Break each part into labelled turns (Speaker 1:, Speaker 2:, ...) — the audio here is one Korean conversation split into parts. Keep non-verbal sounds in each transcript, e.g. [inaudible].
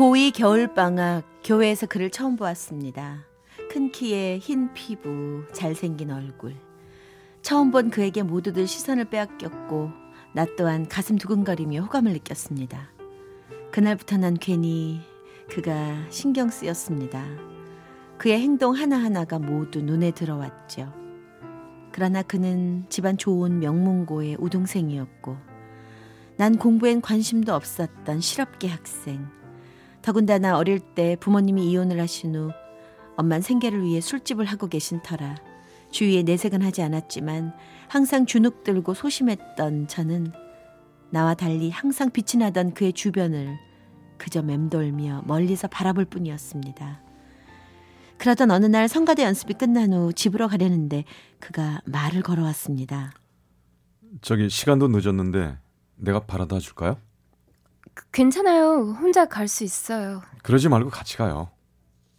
Speaker 1: 고2 겨울방학 교회에서 그를 처음 보았습니다. 큰 키에 흰 피부, 잘생긴 얼굴. 처음 본 그에게 모두들 시선을 빼앗겼고 나 또한 가슴 두근거리며 호감을 느꼈습니다. 그날부터 난 괜히 그가 신경 쓰였습니다. 그의 행동 하나하나가 모두 눈에 들어왔죠. 그러나 그는 집안 좋은 명문고의 우동생이었고 난 공부엔 관심도 없었던 실업계 학생. 더군다나 어릴 때 부모님이 이혼을 하신 후 엄만 생계를 위해 술집을 하고 계신 터라 주위에 내색은 하지 않았지만 항상 주눅 들고 소심했던 저는 나와 달리 항상 빛이 나던 그의 주변을 그저 맴돌며 멀리서 바라볼 뿐이었습니다. 그러던 어느 날 성가대 연습이 끝난 후 집으로 가려는데 그가 말을 걸어왔습니다.
Speaker 2: 저기 시간도 늦었는데 내가 바라다 줄까요?
Speaker 3: 그, 괜찮아요. 혼자 갈 수 있어요.
Speaker 2: 그러지 말고 같이 가요.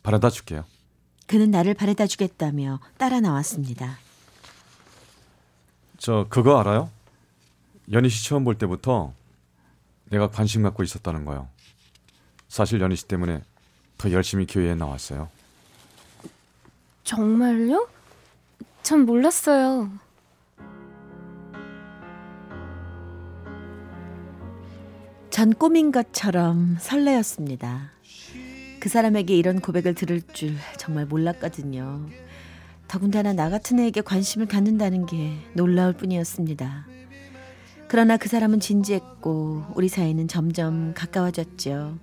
Speaker 2: 바라다 줄게요.
Speaker 1: 그는 나를 바래다 주겠다며 따라 나왔습니다.
Speaker 2: 저 그거 알아요? 연희 씨 처음 볼 때부터 내가 관심 갖고 있었다는 거요. 사실 연희 씨 때문에 더 열심히 교회에 나왔어요.
Speaker 3: 정말요? 전 몰랐어요.
Speaker 1: 전 꿈인 것처럼 설레었습니다. 그 사람에게 이런 고백을 들을 줄 정말 몰랐거든요. 더군다나 나 같은 애에게 관심을 갖는다는 게 놀라울 뿐이었습니다. 그러나 그 사람은 진지했고 우리 사이는 점점 가까워졌죠.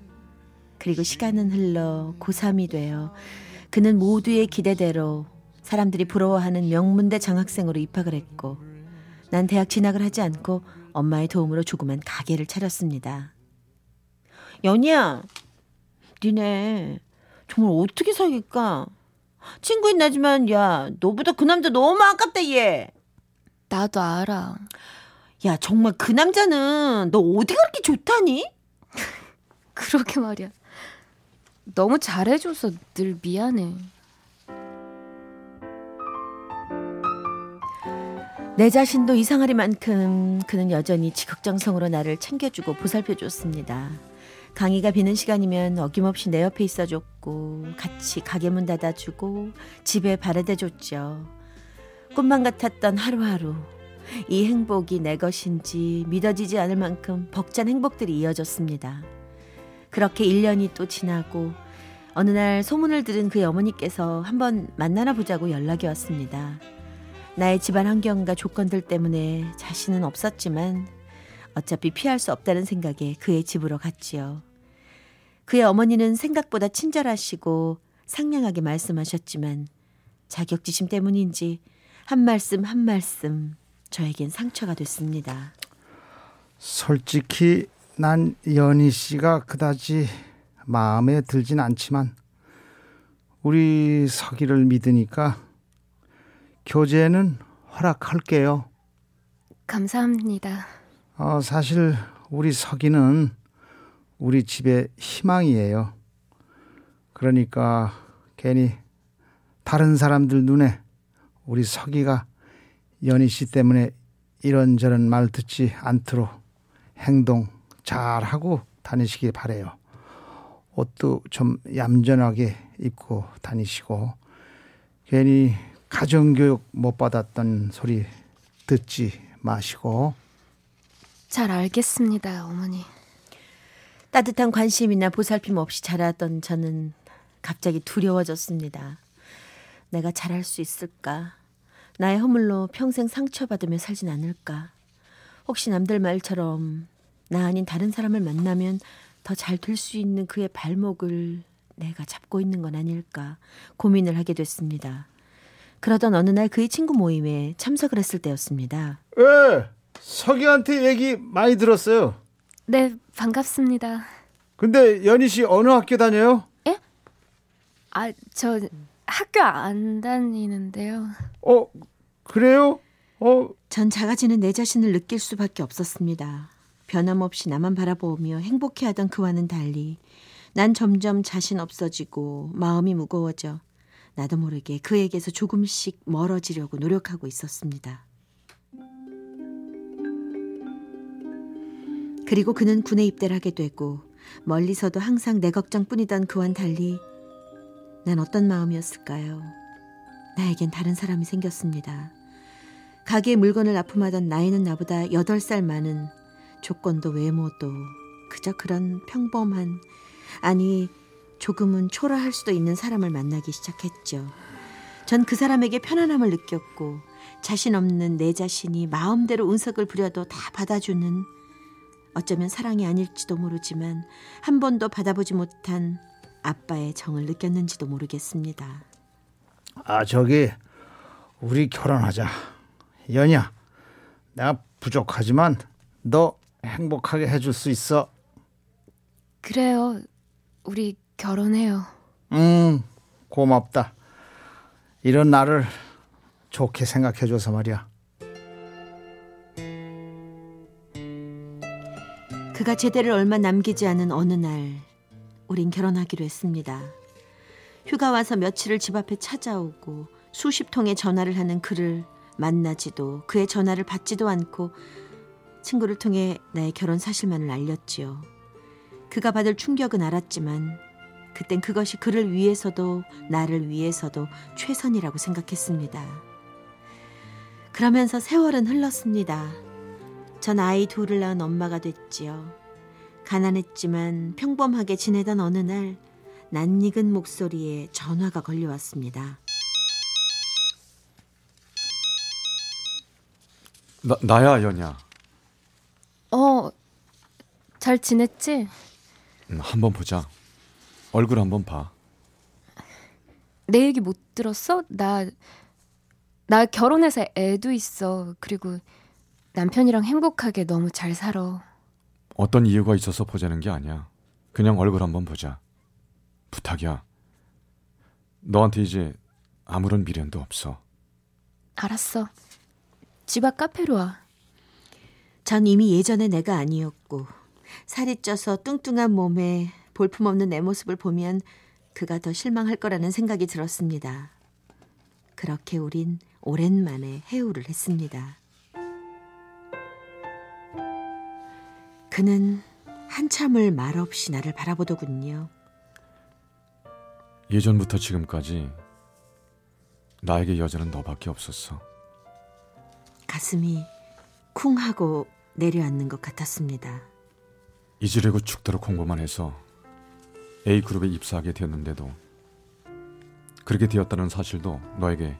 Speaker 1: 그리고 시간은 흘러 고3이 되어 그는 모두의 기대대로 사람들이 부러워하는 명문대 장학생으로 입학을 했고 난 대학 진학을 하지 않고 엄마의 도움으로 조그만 가게를 차렸습니다. 연희야, 니네 정말 어떻게 사귈까? 친구인 나지만 야 너보다 그 남자 너무 아깝다 얘.
Speaker 3: 나도 알아.
Speaker 1: 야 정말 그 남자는 너 어디가 그렇게 좋다니? [laughs]
Speaker 3: 그러게 말이야. 너무 잘해줘서 늘 미안해.
Speaker 1: 내 자신도 이상하리만큼 그는 여전히 지극정성으로 나를 챙겨주고 보살펴줬습니다. 강의가 비는 시간이면 어김없이 내 옆에 있어줬고 같이 가게 문 닫아주고 집에 바래대줬죠. 꿈만 같았던 하루하루 이 행복이 내 것인지 믿어지지 않을 만큼 벅찬 행복들이 이어졌습니다. 그렇게 1년이 또 지나고 어느 날 소문을 들은 그의 어머니께서 한번 만나나 보자고 연락이 왔습니다. 나의 집안 환경과 조건들 때문에 자신은 없었지만 어차피 피할 수 없다는 생각에 그의 집으로 갔지요. 그의 어머니는 생각보다 친절하시고 상냥하게 말씀하셨지만 자격지심 때문인지 한 말씀 한 말씀 저에겐 상처가 됐습니다.
Speaker 4: 솔직히 난 연희 씨가 그다지 마음에 들진 않지만 우리 서기를 믿으니까 교제는 허락할게요.
Speaker 3: 감사합니다.
Speaker 4: 어, 사실 우리 서기는 우리 집의 희망이에요. 그러니까 괜히 다른 사람들 눈에 우리 서기가 연희 씨 때문에 이런저런 말 듣지 않도록 행동 잘 하고 다니시길 바래요. 옷도 좀 얌전하게 입고 다니시고 괜히 가정교육 못 받았던 소리 듣지 마시고
Speaker 3: 잘 알겠습니다, 어머니.
Speaker 1: 따뜻한 관심이나 보살핌 없이 자라던 저는 갑자기 두려워졌습니다. 내가 잘할 수 있을까? 나의 허물로 평생 상처받으며 살진 않을까? 혹시 남들 말처럼 나 아닌 다른 사람을 만나면 더 잘 될 수 있는 그의 발목을 내가 잡고 있는 건 아닐까 고민을 하게 됐습니다. 그러던 어느 날 그의 친구 모임에 참석을 했을 때였습니다.
Speaker 4: 에 석이한테 얘기 많이 들었어요.
Speaker 3: 네, 반갑습니다.
Speaker 4: 근데 연희 씨 어느 학교 다녀요?
Speaker 3: 아, 저 학교 안 다니는데요.
Speaker 4: 어, 그래요? 어,
Speaker 1: 전 작아지는 내 자신을 느낄 수밖에 없었습니다. 변함없이 나만 바라보며 행복해하던 그와는 달리 난 점점 자신 없어지고 마음이 무거워져 나도 모르게 그에게서 조금씩 멀어지려고 노력하고 있었습니다. 그리고 그는 군에 입대를 하게 되고 멀리서도 항상 내 걱정뿐이던 그와는 달리 난 어떤 마음이었을까요? 나에겐 다른 사람이 생겼습니다. 가게에 물건을 납품하던 나이는 나보다 8살 많은 조건도 외모도 그저 그런 평범한 아니 조금은 초라할 수도 있는 사람을 만나기 시작했죠. 전 그 사람에게 편안함을 느꼈고 자신 없는 내 자신이 마음대로 운석을 부려도 다 받아주는 어쩌면 사랑이 아닐지도 모르지만 한 번도 받아보지 못한 아빠의 정을 느꼈는지도 모르겠습니다.
Speaker 4: 아, 저기 우리 결혼하자. 연희야. 내가 부족하지만 너 행복하게 해줄 수 있어.
Speaker 3: 그래요. 우리 결혼해요.
Speaker 4: 음, 고맙다. 이런 나를 좋게 생각해줘서 말이야.
Speaker 1: 그가 제대를 얼마 남기지 않은 어느 날 우린 결혼하기로 했습니다. 휴가 와서 며칠을 집 앞에 찾아오고 수십 통의 전화를 하는 그를 만나지도 그의 전화를 받지도 않고 친구를 통해 나의 결혼 사실만을 알렸지요. 그가 받을 충격은 알았지만 그땐 그것이 그를 위해서도 나를 위해서도 최선이라고 생각했습니다. 그러면서 세월은 흘렀습니다. 전 아이 둘을 낳은 엄마가 됐지요. 가난했지만 평범하게 지내던 어느 날 낯익은 목소리에 전화가 걸려왔습니다.
Speaker 2: 나 나야 연희야.
Speaker 3: 어, 잘 지냈지?
Speaker 2: 음, 한번 보자. 얼굴 한번 봐.
Speaker 3: 내 얘기 못 들었어? 나, 나 결혼해서 애도 있어. 그리고 남편이랑 행복하게 너무 잘 살아.
Speaker 2: 어떤 이유가 있어서 보자는 게 아니야. 그냥 얼굴 한번 보자. 부탁이야. 너한테 이제 아무런 미련도 없어.
Speaker 3: 알았어. 집 앞 카페로 와.
Speaker 1: 전 이미 예전의 내가 아니었고 살이 쪄서 뚱뚱한 몸에 볼품없는 내 모습을 보면 그가 더 실망할 거라는 생각이 들었습니다. 그렇게 우린 오랜만에 해우를 했습니다. 그는 한참을 말없이 나를 바라보더군요.
Speaker 2: 예전부터 지금까지 나에게 여자는 너밖에 없었어.
Speaker 1: 가슴이 쿵 하고 내려앉는 것 같았습니다.
Speaker 2: 잊으려고 죽도록 공부만 해서 A그룹에 입사하게 되었는데도 그렇게 되었다는 사실도 너에게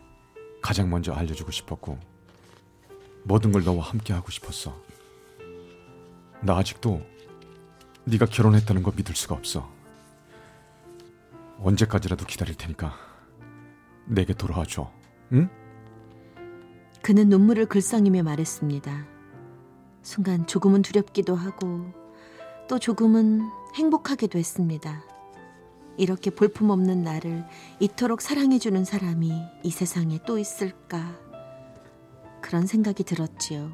Speaker 2: 가장 먼저 알려주고 싶었고 모든 걸 너와 함께 하고 싶었어. 나 아직도 네가 결혼했다는 거 믿을 수가 없어. 언제까지라도 기다릴 테니까 내게 돌아와 줘. 응?
Speaker 1: 그는 눈물을 글썽이며 말했습니다. 순간 조금은 두렵기도 하고 또 조금은 행복하기도 했습니다. 이렇게 볼품없는 나를 이토록 사랑해주는 사람이 이 세상에 또 있을까? 그런 생각이 들었지요.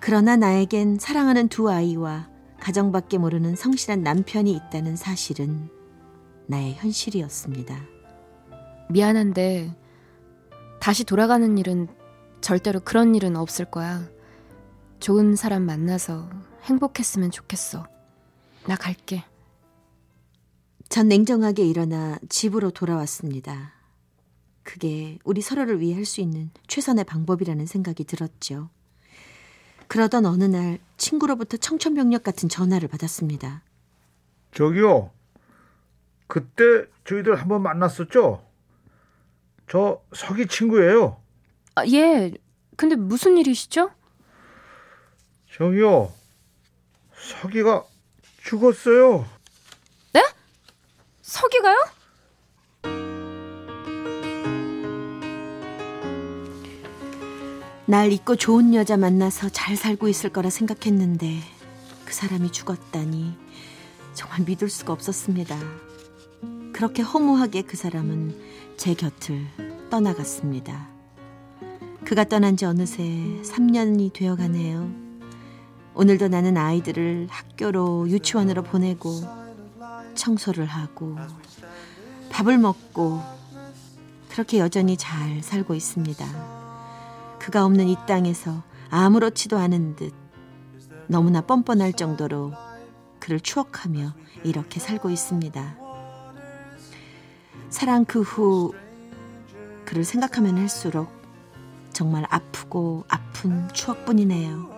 Speaker 1: 그러나 나에겐 사랑하는 두 아이와 가정밖에 모르는 성실한 남편이 있다는 사실은 나의 현실이었습니다.
Speaker 3: 미안한데 다시 돌아가는 일은 절대로 그런 일은 없을 거야. 좋은 사람 만나서 행복했으면 좋겠어. 나 갈게.
Speaker 1: 전 냉정하게 일어나 집으로 돌아왔습니다. 그게 우리 서로를 위해 할 수 있는 최선의 방법이라는 생각이 들었죠. 그러던 어느 날 친구로부터 청천벽력 같은 전화를 받았습니다.
Speaker 4: 저기요. 그때 저희들 한번 만났었죠? 저 석이 친구예요.
Speaker 3: 아, 예. 근데 무슨 일이시죠?
Speaker 4: 저기요. 석이가 죽었어요.
Speaker 3: 서기가요?
Speaker 1: 날 잊고 좋은 여자 만나서 잘 살고 있을 거라 생각했는데 그 사람이 죽었다니 정말 믿을 수가 없었습니다. 그렇게 허무하게 그 사람은 제 곁을 떠나갔습니다. 그가 떠난 지 어느새 3년이 되어 가네요. 오늘도 나는 아이들을 학교로 유치원으로 보내고 청소를 하고 밥을 먹고 그렇게 여전히 잘 살고 있습니다. 그가 없는 이 땅에서 아무렇지도 않은 듯 너무나 뻔뻔할 정도로 그를 추억하며 이렇게 살고 있습니다. 사랑 그 후 그를 생각하면 할수록 정말 아프고 아픈 추억뿐이네요.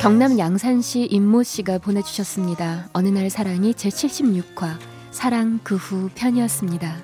Speaker 3: 경남 양산시 임모 씨가 보내주셨습니다. 어느 날 사랑이 제 76화 사랑 그 후 편이었습니다.